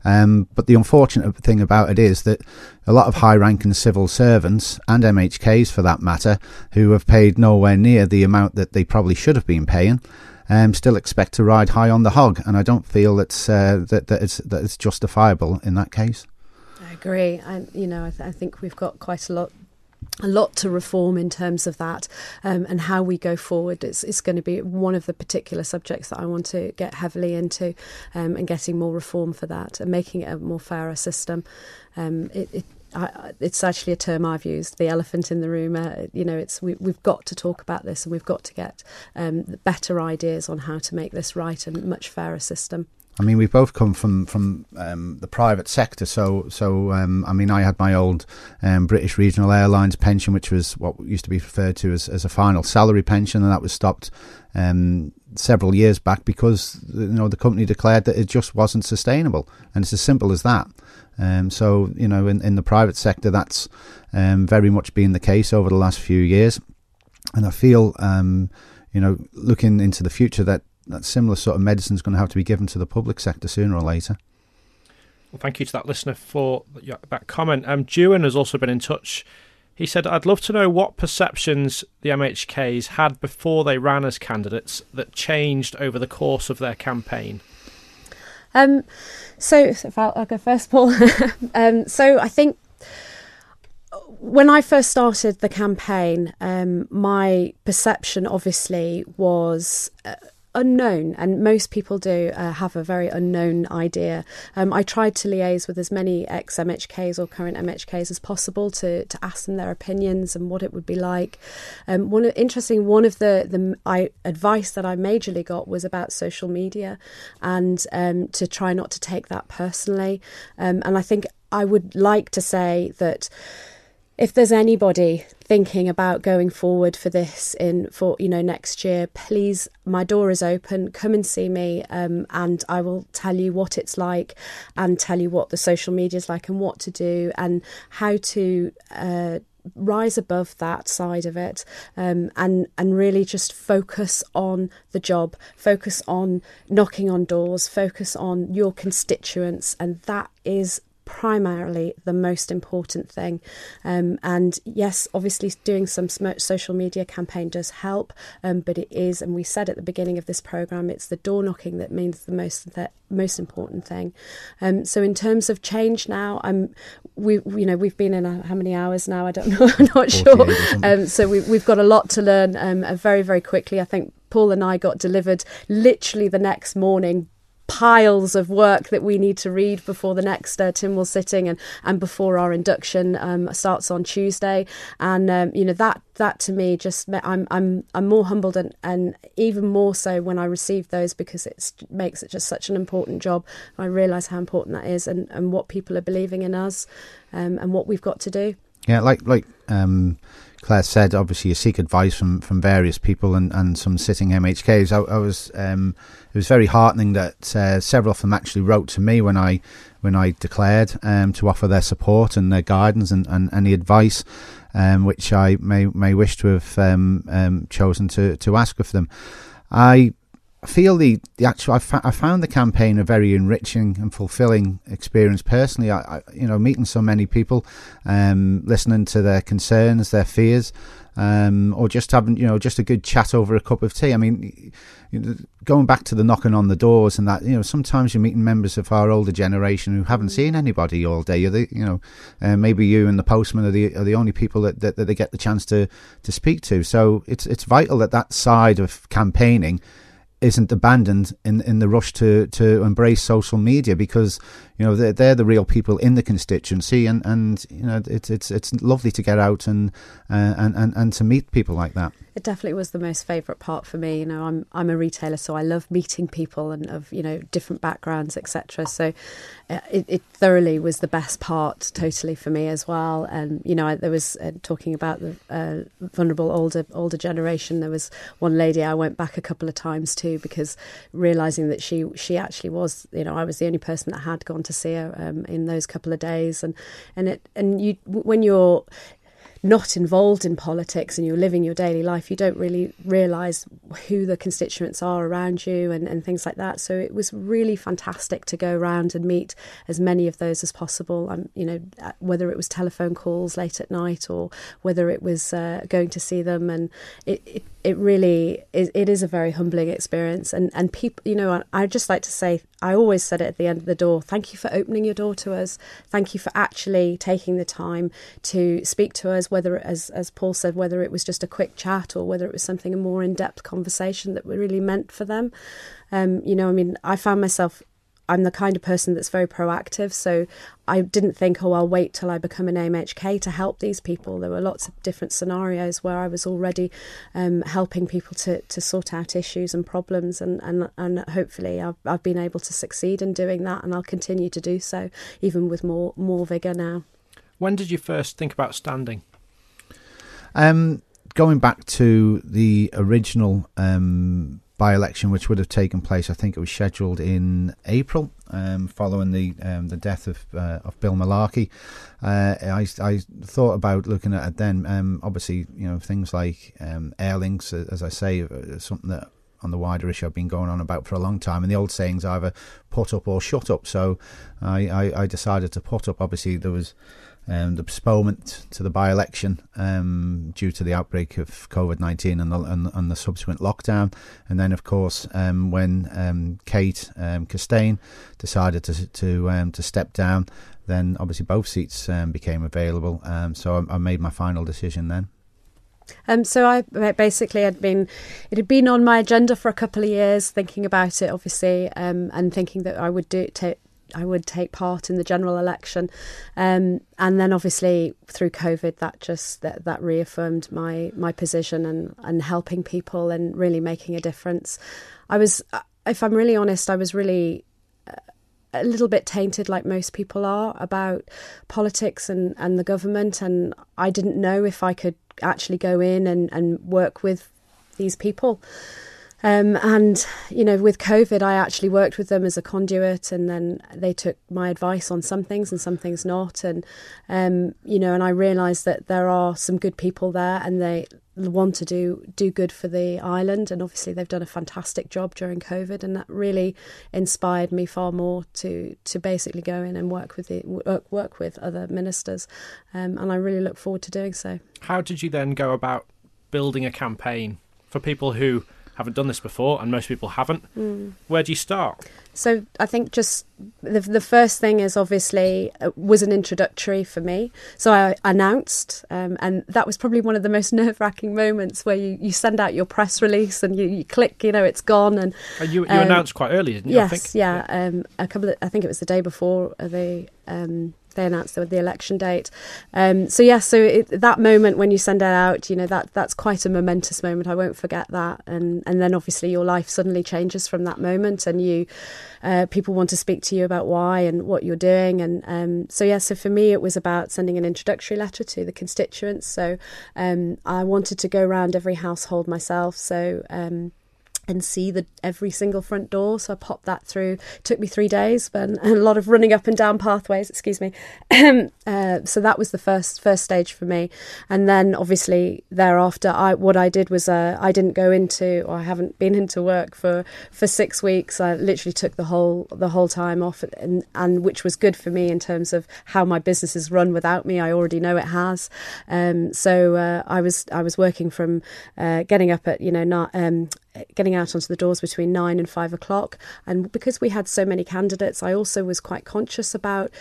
Um, but the unfortunate thing about it is that a lot of high ranking civil servants and MHKs for that matter, who have paid nowhere near the amount that they probably should have been paying, um, still expect to ride high on the hog. And I don't feel that's, uh, that, that, it's, that it's justifiable in that case.
I agree. And, you know, I, th- I think we've got quite a lot a lot to reform in terms of that um, and how we go forward. It's, it's, going to be one of the particular subjects that I want to get heavily into um, and getting more reform for that and making it a more fairer system. Um, it, it, I, it's actually a term I've used, the elephant in the room. Uh, you know, it's we, have got to talk about this and we've got to get um, better ideas on how to make this right and much fairer system.
I mean, we've both come from from um, the private sector, so so um, I mean, I had my old um, British Regional Airlines pension, which was what used to be referred to as, as a final salary pension, and that was stopped um, several years back because you know the company declared that it just wasn't sustainable, and it's as simple as that. Um, so you know, in, in the private sector, that's um, very much been the case over the last few years, and I feel you know, looking into the future, that that similar sort of medicine is going to have to be given to the public sector sooner or later.
Well, thank you to that listener for that comment. Um, Dewan has also been in touch. He said, I'd love to know what perceptions the MHKs had before they ran as candidates that changed over the course of their campaign.
Um, so, if I'll, I'll go first, Paul. um, so, I think when I first started the campaign, um, my perception obviously was. Uh, unknown, and most people do uh, have a very unknown idea. Um, I tried to liaise with as many ex MHKs or current MHKs as possible to, to ask them their opinions and what it would be like. Um, one interesting one of the the I, advice that I majorly got was about social media, and um, to try not to take that personally. Um, and I think I would like to say that if there's anybody thinking about going forward for this in for you know next year please my door is open. Come and see me um, and i will tell you what it's like and tell you what the social media is like and what to do and how to uh, rise above that side of it um, and and really just focus on the job focus on knocking on doors focus on your constituents and that is primarily the most important thing. Um, and yes, obviously, doing some social media campaign does help, um, but it is, and we said at the beginning of this program, it's the door knocking that means the most the most important thing. Um, so in terms of change now, I'm we you know we've been in a, how many hours now? I don't know. I'm not sure. Um, so we, we've got a lot to learn um, very very quickly. I think Paul and I got delivered literally the next morning piles of work that we need to read before the next uh, Tynwald sitting and, and before our induction um, starts on Tuesday. And um, you know that that to me just I'm I'm I'm more humbled and, and even more so when I receive those because it makes it just such an important job. I realise how important that is and, and what people are believing in us um, and what we've got to do.
Yeah, like like um, Claire said, obviously you seek advice from, from various people and, and some sitting MHKs. I, I was um, it was very heartening that uh, several of them actually wrote to me when I when I declared um, to offer their support and their guidance and, and any advice, um, which I may may wish to have um, um, chosen to to ask of them. I feel the, the actual I, fa- I, found the campaign a very enriching and fulfilling experience personally. I, I you know meeting so many people, um, listening to their concerns, their fears, um, or just having you know just a good chat over a cup of tea. I mean, going back to the knocking on the doors and that you know sometimes you're meeting members of our older generation who haven't seen anybody all day. The, you know uh, maybe you and the postman are the are the only people that, that, that they get the chance to to speak to. So it's it's vital that that side of campaigning isn't abandoned in in the rush to to embrace social media because you know they're, they're the real people in the constituency and and you know it's it's it's lovely to get out and uh, and, and and to meet people like that
it definitely was the most favourite part for me. You know, I'm I'm a retailer, so I love meeting people and of you know different backgrounds, etc. So uh, it, it, thoroughly was the best part, totally for me as well. And you know, I, there was uh, talking about the uh, vulnerable older older generation. There was one lady I went back a couple of times to because realizing that she she actually was, you know, I was the only person that had gone to see her um, in those couple of days, and and it and you when you're not involved in politics and you're living your daily life, you don't really realise who the constituents are around you and, and things like that. So it was really fantastic to go around and meet as many of those as possible. Um, you know, uh, whether it was telephone calls late at night or whether it was uh, going to see them, and it, it it really is it is a very humbling experience. And and people you know I just like to say I always said it at the end of the door thank you for opening your door to us. Thank you for actually taking the time to speak to us whether as as Paul said whether it was just a quick chat or whether it was something a more in-depth conversation that really meant for them. Um, you know I mean I found myself I'm the kind of person that's very proactive. So I didn't think, oh, I'll wait till I become an AMHK to help these people. There were lots of different scenarios where I was already um, helping people to, to sort out issues and problems, and, and, and hopefully I've, I've been able to succeed in doing that, and I'll continue to do so, even with more more vigour now.
When did you first think about standing?
Um, going back to the original um, by election, which would have taken place, I think it was scheduled in April, um, following the um, the death of uh, of Bill Malarkey. Uh, I, I thought about looking at it then. Um, obviously, you know things like um, airlinks, as I say, uh, something that on the wider issue I've been going on about for a long time. And the old saying's either put up or shut up. So I, I, I decided to put up. Obviously, there was um, the postponement to the by-election um, due to the outbreak of COVID-19 and the, and, and, the subsequent lockdown, and then of course um, when um, Kate um, Costain decided to to um, to step down, then obviously both seats became available. so I, I, made my final decision then.
Um, so I basically had been, it had been on my agenda for a couple of years, thinking about it, obviously, um, and thinking that I would do take I would take part in the general election, um, and then obviously through COVID, that just that, that reaffirmed my my position and and helping people and really making a difference. I was, if I'm really honest, I was really uh, a little bit tainted, like most people are, about politics and and the government, and I didn't know if I could actually go in and and work with these people. Um, and you know, with COVID, I actually worked with them as a conduit, and then they took my advice on some things and some things not. And um, you know, and I realised that there are some good people there, and they want to do do good for the island. And obviously, they've done a fantastic job during COVID, and that really inspired me far more to to basically go in and work with the work, work with other ministers. Um, and I really look forward to doing so.
How did you then go about building a campaign for people who haven't done this before, and most people haven't. Mm. Where do you start?
So I think just the the first thing is obviously uh, was an introductory for me. So I announced, um, and that was probably one of the most nerve wracking moments where you, you send out your press release and you, you click, you know, it's gone. And
uh, you, you um, announced quite early, didn't you?
Yes, yeah. yeah. Um, a couple, of, I think it was the day before the um, they announced the, election date. Um, so yeah, so it, that moment when you send it out, you know that that's quite a momentous moment. I won't forget that. And and then obviously your life suddenly changes from that moment, and you uh, people want to speak to you about why and what you're doing. And um, so yeah, so for me it was about sending an introductory letter to the constituents. So um, I wanted to go around every household myself. So um, and see the every single front door. So I popped that through. It took me three days, but a lot of running up and down pathways. Excuse me. uh, so that was the first first stage for me, and then obviously thereafter, I what I did was uh, I didn't go into or I haven't been into work for for six weeks. I literally took the whole the whole time off, and and which was good for me in terms of how my business is run without me. I already know it has. Um, so uh, I was I was working from uh, getting up at you know not um, getting out onto the doors between nine and five o'clock. And because we had so many candidates, I also was quite conscious about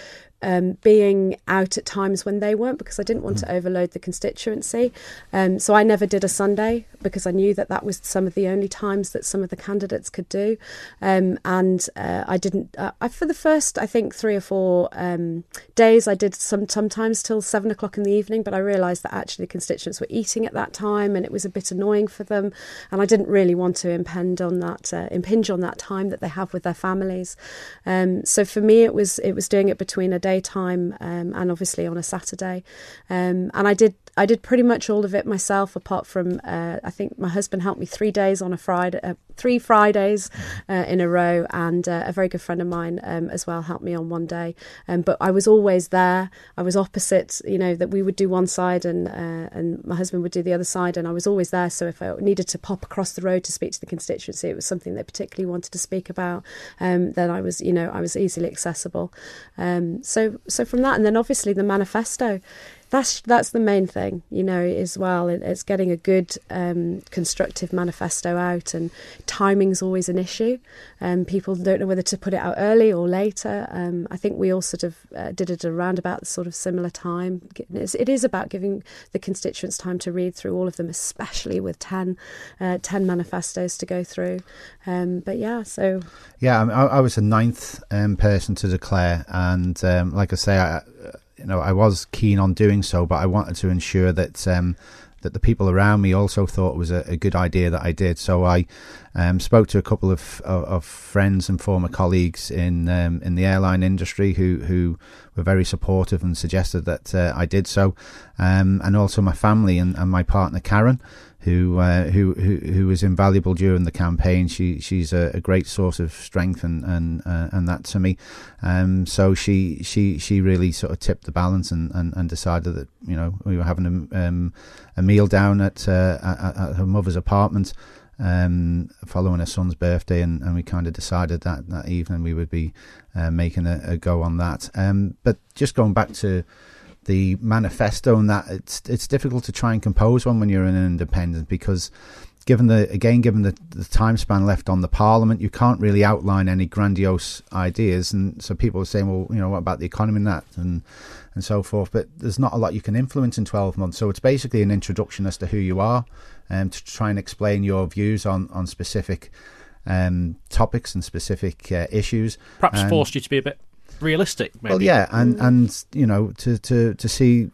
um, being out at times when they weren't because I didn't want to mm. overload the constituency. Um, so I never did a Sunday because I knew that that was some of the only times that some of the candidates could do. Um, and uh, I didn't, uh, I, for the first, I think, three or four um, days, I did some sometimes till seven o'clock in the evening, but I realised that actually constituents were eating at that time and it was a bit annoying for them. And I didn't really want to impinge on that, uh, impinge on that time that they have with their families. Um, so for me, it was, it was doing it between a day daytime um, and obviously on a Saturday. Um, and I did I did pretty much all of it myself, apart from uh, I think my husband helped me three days on a Friday, uh, three Fridays uh, in a row, and uh, a very good friend of mine um, as well helped me on one day. Um, but I was always there. I was opposite, you know, that we would do one side and uh, and my husband would do the other side, and I was always there. So if I needed to pop across the road to speak to the constituency, it was something they particularly wanted to speak about. Um, then I was, you know, I was easily accessible. Um, so so from that, and then obviously the manifesto that's that's the main thing, you know, as well. It's getting a good um, constructive manifesto out, and timing's always an issue. Um, people don't know whether to put it out early or later. Um, I think we all sort of uh, did it around about sort of similar time. It's, it is about giving the constituents time to read through all of them, especially with 10, uh, 10 manifestos to go through. Um, but yeah, so
yeah, I, I was the ninth um, person to declare, and um, like I say, I you know, I was keen on doing so, but I wanted to ensure that um, that the people around me also thought it was a, a good idea that I did. So I um, spoke to a couple of, of, of, friends and former colleagues in um, in the airline industry who who were very supportive and suggested that uh, I did so, um, and also my family and, and my partner Karen who uh, who who who was invaluable during the campaign. She she's a, a great source of strength and and uh, and that to me. Um, so she she she really sort of tipped the balance and, and, and decided that you know we were having a, um, a meal down at, uh, at, at her mother's apartment. Um, following her son's birthday, and, and we kind of decided that that evening we would be uh, making a, a, go on that. Um, but just going back to the manifesto and that it's it's difficult to try and compose one when you're an independent because given the again given the, the time span left on the parliament you can't really outline any grandiose ideas. And so people are saying well you know what about the economy and that and and so forth? But there's not a lot you can influence in 12 months. So it's basically an introduction as to who you are and um, to try and explain your views on on specific um, topics and specific uh, issues.
Perhaps forced you to be a bit realistic. Maybe.
Well, yeah, and mm. and you know to to to see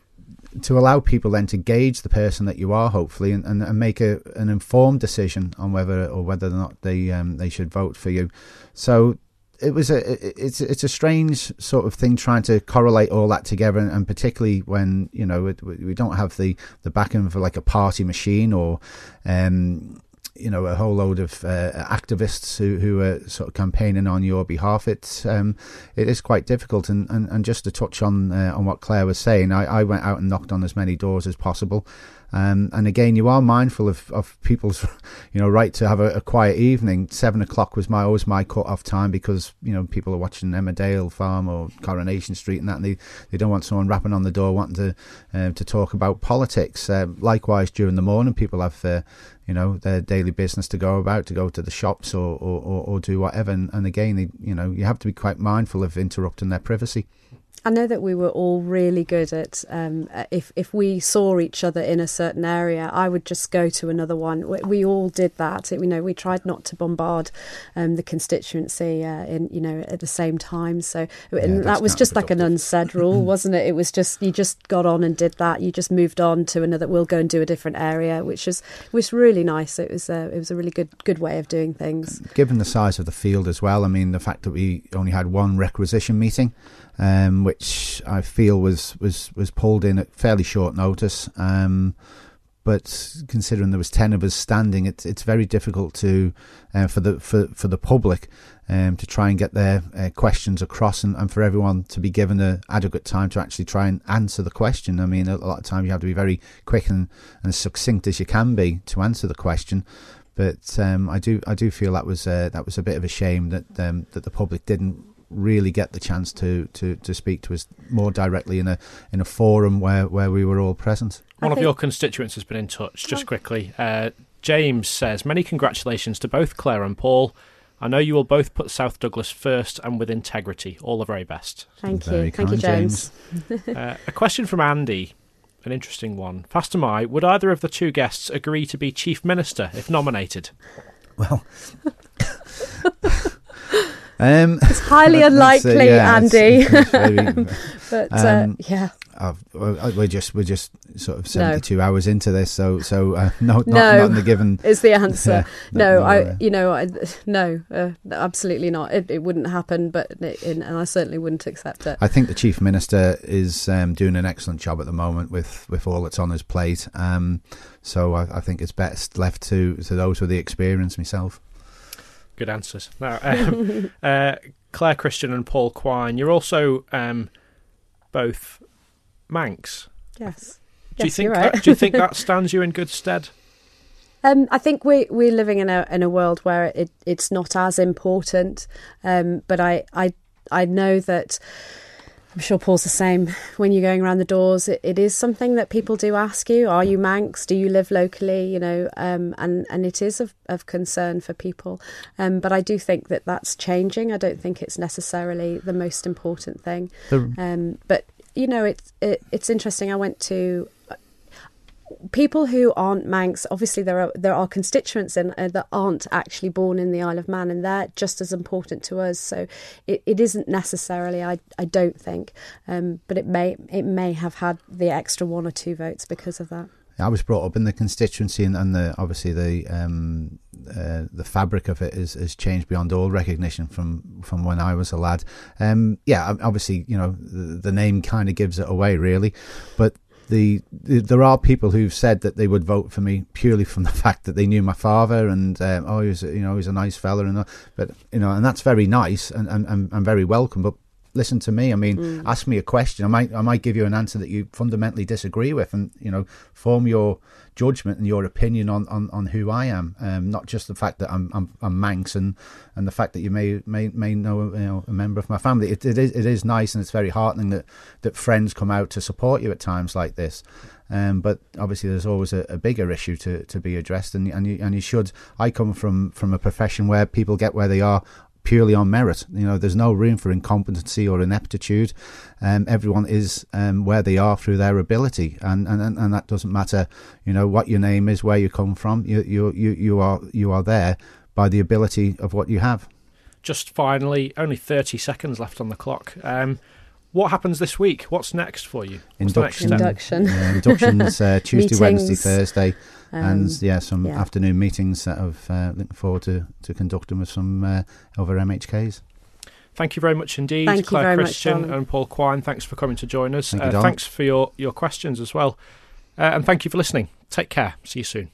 to allow people then to gauge the person that you are, hopefully, and, and, and make a, an informed decision on whether or whether or not they um, they should vote for you. So it was a it's it's a strange sort of thing trying to correlate all that together, and, and particularly when you know we don't have the the backing of like a party machine or um, you know a whole load of uh, activists who, who are sort of campaigning on your behalf. It's um, it is quite difficult. And, and, and just to touch on uh, on what Claire was saying, I, I went out and knocked on as many doors as possible. Um, and again, you are mindful of, of people's, you know, right to have a, a quiet evening. Seven o'clock was my always my cut off time because you know people are watching Emmerdale Farm or Coronation Street and that, and they, they don't want someone rapping on the door wanting to uh, to talk about politics. Uh, likewise, during the morning, people have uh, you know their daily business to go about, to go to the shops or or, or, or do whatever. And, and again, they, you know, you have to be quite mindful of interrupting their privacy.
I know that we were all really good at um, if if we saw each other in a certain area, I would just go to another one. We, we all did that. You know, we tried not to bombard um, the constituency uh, in you know at the same time. So and that was just like an unsaid rule, wasn't it? It was just you just got on and did that. You just moved on to another. We'll go and do a different area, which was was really nice. It was a, it was a really good good way of doing things.
Given the size of the field as well, I mean the fact that we only had one requisition meeting um, which I feel was, was, was pulled in at fairly short notice. Um, but considering there was ten of us standing, it's it's very difficult to uh, for the for for the public um, to try and get their uh, questions across, and, and for everyone to be given the adequate time to actually try and answer the question. I mean, a lot of times you have to be very quick and, and succinct as you can be to answer the question. But um, I do I do feel that was uh, that was a bit of a shame that um, that the public didn't really get the chance to, to, to speak to us more directly in a in a forum where, where we were all present.
One of your constituents has been in touch. Just oh. quickly, uh, James says many congratulations to both Claire and Paul. I know you will both put South Douglas first and with integrity. All the very best.
Thank very you. Thank you, James.
James. uh, a question from Andy. An interesting one. Faster my, would either of the two guests agree to be Chief Minister if nominated?
Well, Um,
it's highly unlikely, yeah, Andy. It's, it's but uh, um, yeah. I've,
we're just we're just sort of seventy two no. hours into this, so so uh, no, not,
no,
not in the given
is the answer. no, I uh, you know I, no, uh, absolutely not. It, it wouldn't happen, but it, and I certainly wouldn't accept it.
I think the chief minister is um, doing an excellent job at the moment with with all that's on his plate. Um, so I, I, think it's best left to to those with the experience. Myself.
Good answers. Now, um, uh, Claire Christian and Paul Quine, you're also um, both Manx.
Yes.
Do
yes,
you think
right.
that, do you think that stands you in good stead?
Um, I think we we're living in a in a world where it it's not as important, um, but I I I know that I'm sure Paul's the same. When you're going around the doors, it, it is something that people do ask you: Are you Manx? Do you live locally? You know, um, and and it is of, of concern for people. Um, but I do think that that's changing. I don't think it's necessarily the most important thing. Um, but you know, it's it, it's interesting. I went to people who aren't Manx, obviously there are there are constituents in, uh, that aren't actually born in the Isle of Man, and they're just as important to us. So it, it isn't necessarily, I I don't think, um, but it may it may have had the extra one or two votes because of that.
I was brought up in the constituency, and, and the obviously the um, uh, the fabric of it has changed beyond all recognition from from when I was a lad. Um, yeah, obviously, you know, the, the name kind of gives it away, really, but the, the, there are people who've said that they would vote for me purely from the fact that they knew my father and um, oh he was you know he's a nice fella and but you know and that's very nice and, and, and very welcome but listen to me. I mean, mm. ask me a question. I might I might give you an answer that you fundamentally disagree with, and you know, form your judgment and your opinion on, on, on who I am. Um, not just the fact that I'm I'm, I'm Manx and, and the fact that you may may may know, you know a member of my family. It, it is it is nice and it's very heartening that that friends come out to support you at times like this. Um, but obviously, there's always a, a, bigger issue to, to be addressed, and and you, and you should. I come from from a profession where people get where they are purely on merit. You know, there's no room for incompetency or ineptitude. Um, everyone is um, where they are through their ability, and, and and that doesn't matter. You know what your name is, where you come from. You you you you are you are there by the ability of what you have.
Just finally, only thirty seconds left on the clock. Um, what happens this week? What's next for you?
What's induction.
Induction.
Yeah, inductions uh, Tuesday, Wednesday, Thursday. Um, and yeah, some yeah. afternoon meetings that I've uh, looking forward to, to conducting with some uh, other MHKs.
Thank you very much indeed,
Thank
Claire Christian and Paul Quine. Thanks for coming to join us.
Thank
uh,
you,
thanks for your, your questions as well. Uh, and thank you for listening. Take care. See you soon.